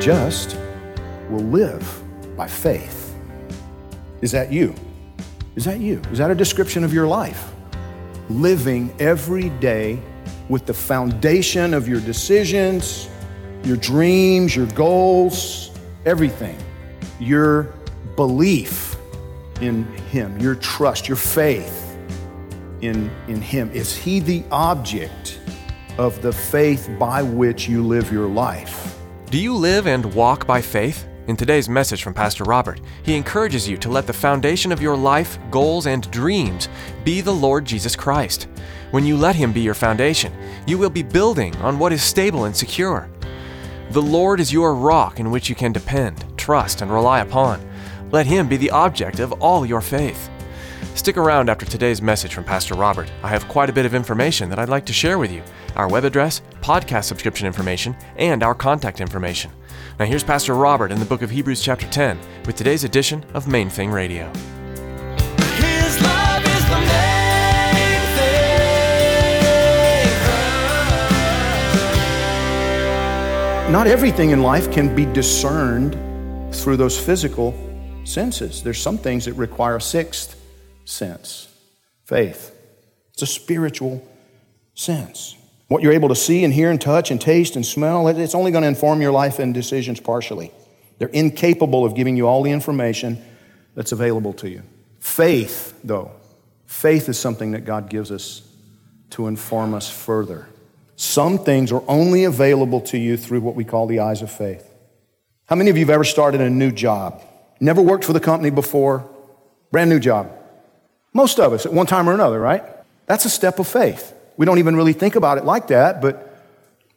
Just will live by faith. Is that you? Is that you? Is that a description of your life? Living every day with the foundation of your decisions, your dreams, your goals, everything. Your belief in Him, your trust, your faith in, in Him. Is He the object of the faith by which you live your life? Do you live and walk by faith? In today's message from Pastor Robert, he encourages you to let the foundation of your life, goals, and dreams be the Lord Jesus Christ. When you let him be your foundation, you will be building on what is stable and secure. The Lord is your rock in which you can depend, trust, and rely upon. Let him be the object of all your faith. Stick around after today's message from Pastor Robert. I have quite a bit of information that I'd like to share with you our web address, podcast subscription information, and our contact information. Now, here's Pastor Robert in the book of Hebrews, chapter 10, with today's edition of Main Thing Radio. His love is the main thing. Not everything in life can be discerned through those physical senses. There's some things that require a sixth sense faith. It's a spiritual sense. What you're able to see and hear and touch and taste and smell, it's only going to inform your life and decisions partially. They're incapable of giving you all the information that's available to you. Faith, though, faith is something that God gives us to inform us further. Some things are only available to you through what we call the eyes of faith. How many of you have ever started a new job? Never worked for the company before, brand new job. Most of us at one time or another, right? That's a step of faith. We don't even really think about it like that, but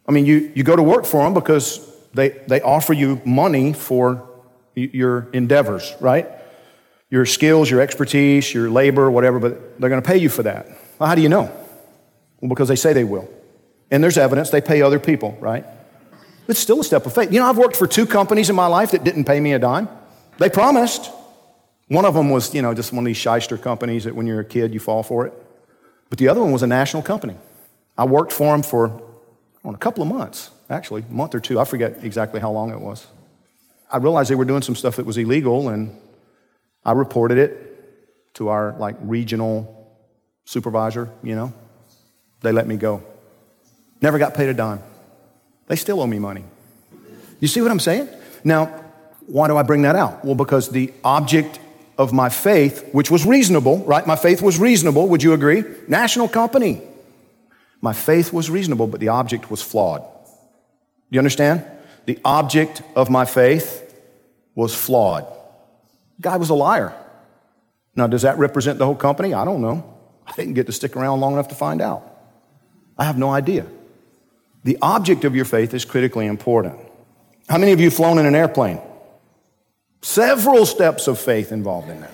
I mean, you, you go to work for them because they, they offer you money for your endeavors, right? Your skills, your expertise, your labor, whatever, but they're going to pay you for that. Well, how do you know? Well, because they say they will. And there's evidence they pay other people, right? It's still a step of faith. You know, I've worked for two companies in my life that didn't pay me a dime. They promised. One of them was, you know, just one of these shyster companies that when you're a kid, you fall for it. But the other one was a national company. I worked for them for on a couple of months, actually, a month or two. I forget exactly how long it was. I realized they were doing some stuff that was illegal, and I reported it to our like regional supervisor, you know. They let me go. Never got paid a dime. They still owe me money. You see what I'm saying? Now, why do I bring that out? Well, because the object of my faith, which was reasonable, right? My faith was reasonable, would you agree? National company. My faith was reasonable, but the object was flawed. Do You understand? The object of my faith was flawed. Guy was a liar. Now, does that represent the whole company? I don't know. I didn't get to stick around long enough to find out. I have no idea. The object of your faith is critically important. How many of you have flown in an airplane? Several steps of faith involved in that.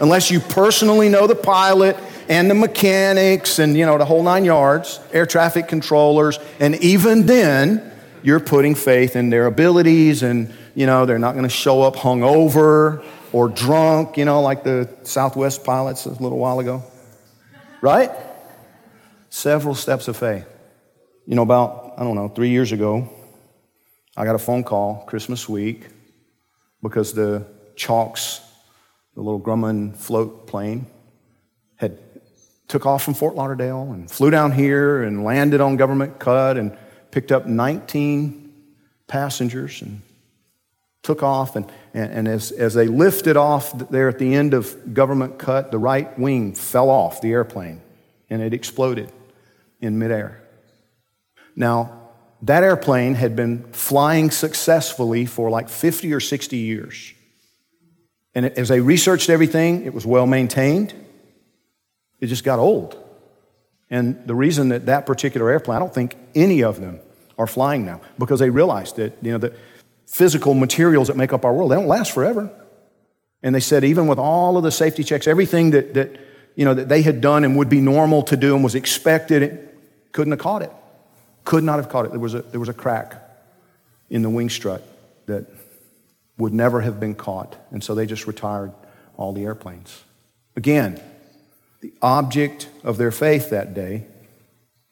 Unless you personally know the pilot and the mechanics and you know the whole nine yards, air traffic controllers, and even then, you're putting faith in their abilities and you know they're not going to show up hungover or drunk, you know, like the Southwest pilots a little while ago. Right? Several steps of faith. You know, about, I don't know, three years ago, I got a phone call Christmas week because the Chalk's, the little Grumman float plane, had took off from Fort Lauderdale and flew down here and landed on government cut and picked up 19 passengers and took off. And, and, and as, as they lifted off there at the end of government cut, the right wing fell off the airplane and it exploded in midair. Now, that airplane had been flying successfully for like 50 or 60 years. And as they researched everything, it was well maintained. It just got old. And the reason that that particular airplane, I don't think any of them are flying now because they realized that, you know, the physical materials that make up our world, they don't last forever. And they said, even with all of the safety checks, everything that, that, you know, that they had done and would be normal to do and was expected, it couldn't have caught it. Could not have caught it. There was a, there was a crack in the wing strut that would never have been caught. And so they just retired all the airplanes. Again, the object of their faith that day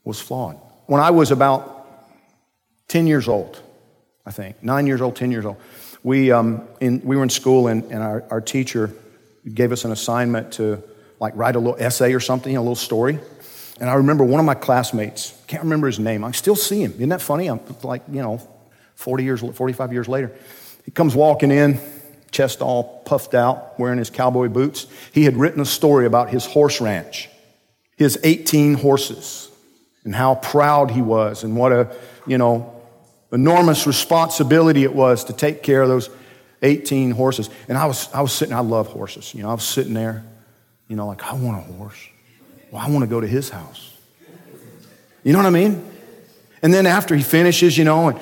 was flawed. When I was about 10 years old, I think, nine years old, 10 years old, we, um, in, we were in school and, and our, our teacher gave us an assignment to like write a little essay or something, a little story. And I remember one of my classmates, can't remember his name, I still see him. Isn't that funny? I'm like, you know, 40 years, 45 years later. He comes walking in, chest all puffed out, wearing his cowboy boots. He had written a story about his horse ranch, his 18 horses, and how proud he was, and what a, you know, enormous responsibility it was to take care of those 18 horses. And I was, I was sitting, I love horses. You know, I was sitting there, you know, like, I want a horse. Well, I want to go to his house. You know what I mean? And then after he finishes, you know, and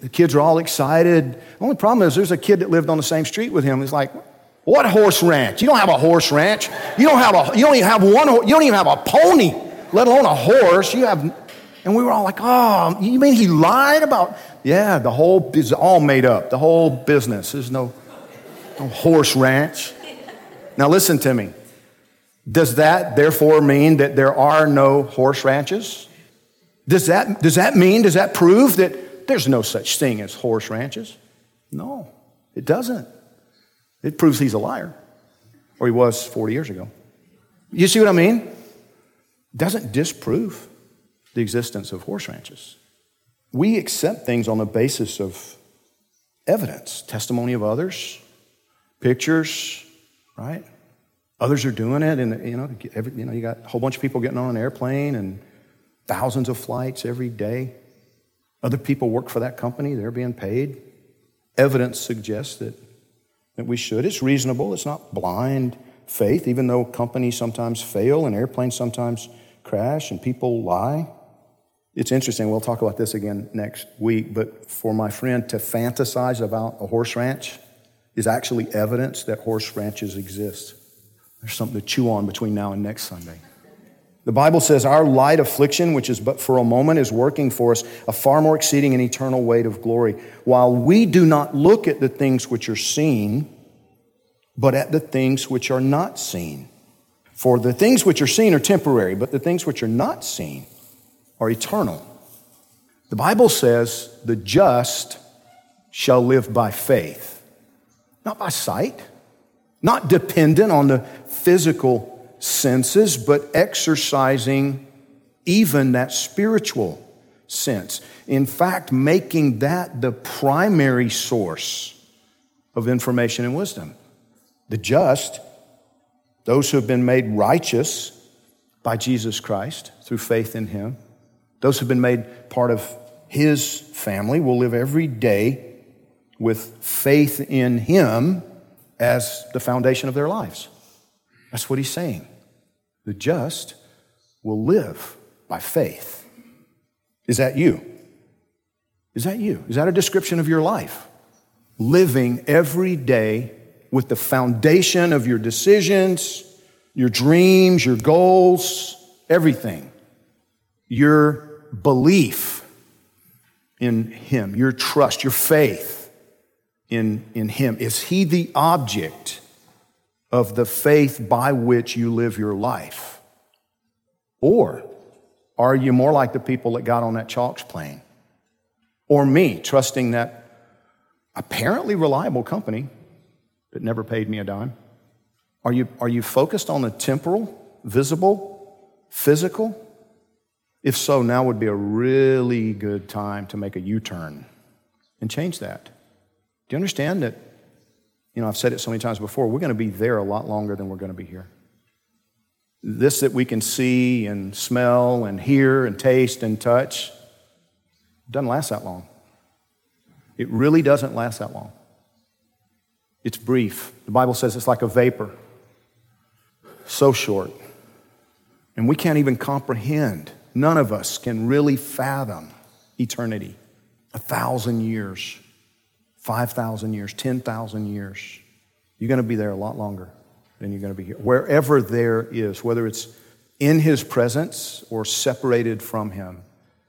the kids are all excited. The only problem is there's a kid that lived on the same street with him. He's like, what horse ranch? You don't have a horse ranch. You don't have a, you don't even have one, you don't even have a pony, let alone a horse. You have, and we were all like, oh, you mean he lied about, yeah, the whole, is all made up. The whole business. There's no, no horse ranch. Now listen to me. Does that therefore mean that there are no horse ranches? Does that, does that mean, does that prove that there's no such thing as horse ranches? No, it doesn't. It proves he's a liar, or he was 40 years ago. You see what I mean? Doesn't disprove the existence of horse ranches. We accept things on the basis of evidence, testimony of others, pictures, right? Others are doing it, and you know, every, you know, you got a whole bunch of people getting on an airplane and thousands of flights every day. Other people work for that company, they're being paid. Evidence suggests that, that we should. It's reasonable, it's not blind faith, even though companies sometimes fail and airplanes sometimes crash and people lie. It's interesting, we'll talk about this again next week, but for my friend to fantasize about a horse ranch is actually evidence that horse ranches exist. There's something to chew on between now and next Sunday. The Bible says our light affliction, which is but for a moment, is working for us a far more exceeding and eternal weight of glory. While we do not look at the things which are seen, but at the things which are not seen. For the things which are seen are temporary, but the things which are not seen are eternal. The Bible says the just shall live by faith, not by sight, not dependent on the physical senses, but exercising even that spiritual sense. In fact, making that the primary source of information and wisdom. The just, those who have been made righteous by Jesus Christ through faith in Him, those who have been made part of His family will live every day with faith in Him as the foundation of their lives. That's what He's saying. The just will live by faith. Is that you? Is that you? Is that a description of your life? Living every day with the foundation of your decisions, your dreams, your goals, everything. Your belief in Him, your trust, your faith in, in Him. Is He the object of the faith by which you live your life? Or are you more like the people that got on that Chalk's plane? Or me, trusting that apparently reliable company that never paid me a dime? Are you, are you focused on the temporal, visible, physical? If so, now would be a really good time to make a U turn and change that. Do you understand that you know, I've said it so many times before, we're going to be there a lot longer than we're going to be here. This that we can see and smell and hear and taste and touch, doesn't last that long. It really doesn't last that long. It's brief. The Bible says it's like a vapor, so short. And we can't even comprehend, none of us can really fathom eternity. A thousand years, 5,000 years, 10,000 years. You're going to be there a lot longer than you're going to be here. Wherever there is, whether it's in his presence or separated from him,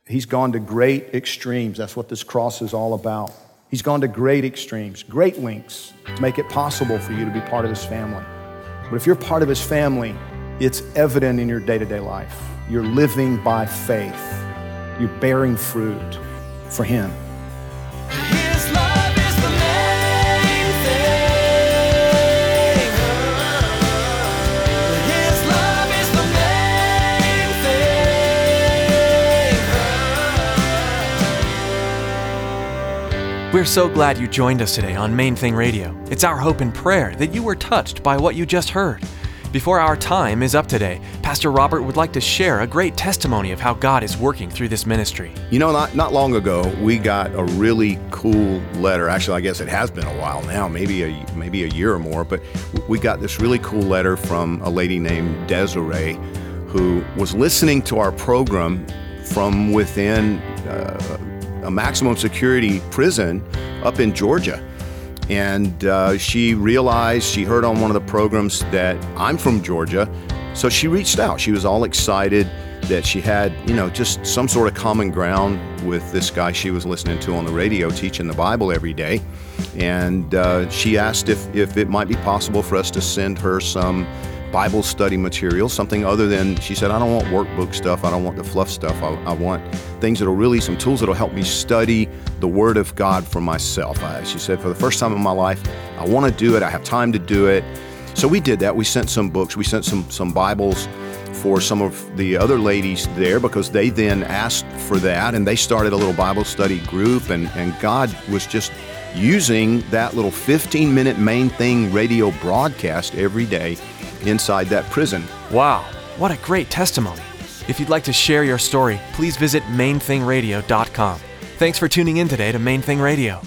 he's gone to great extremes. That's what this cross is all about. He's gone to great extremes, great lengths to make it possible for you to be part of his family. But if you're part of his family, it's evident in your day to day life. You're living by faith, you're bearing fruit for him. We're so glad you joined us today on Main Thing Radio. It's our hope and prayer that you were touched by what you just heard. Before our time is up today, Pastor Robert would like to share a great testimony of how God is working through this ministry. You know, not, not long ago, we got a really cool letter. Actually, I guess it has been a while now, maybe a, maybe a year or more, but we got this really cool letter from a lady named Desiree who was listening to our program from within uh, a maximum security prison up in Georgia. And uh, she realized, she heard on one of the programs that I'm from Georgia. So she reached out. She was all excited that she had, you know, just some sort of common ground with this guy she was listening to on the radio teaching the Bible every day. And uh, she asked if, if it might be possible for us to send her some Bible study material, something other than, she said, I don't want workbook stuff. I don't want the fluff stuff. I, I want things that'll really, some tools that'll help me study the Word of God for myself. I, she said, for the first time in my life, I want to do it. I have time to do it. So we did that. We sent some books, we sent some, some Bibles for some of the other ladies there because they then asked for that and they started a little Bible study group and, and God was just using that little 15 minute main thing radio broadcast every day inside that prison. Wow, what a great testimony. If you'd like to share your story, please visit mainthingradio.com. Thanks for tuning in today to Main Thing Radio.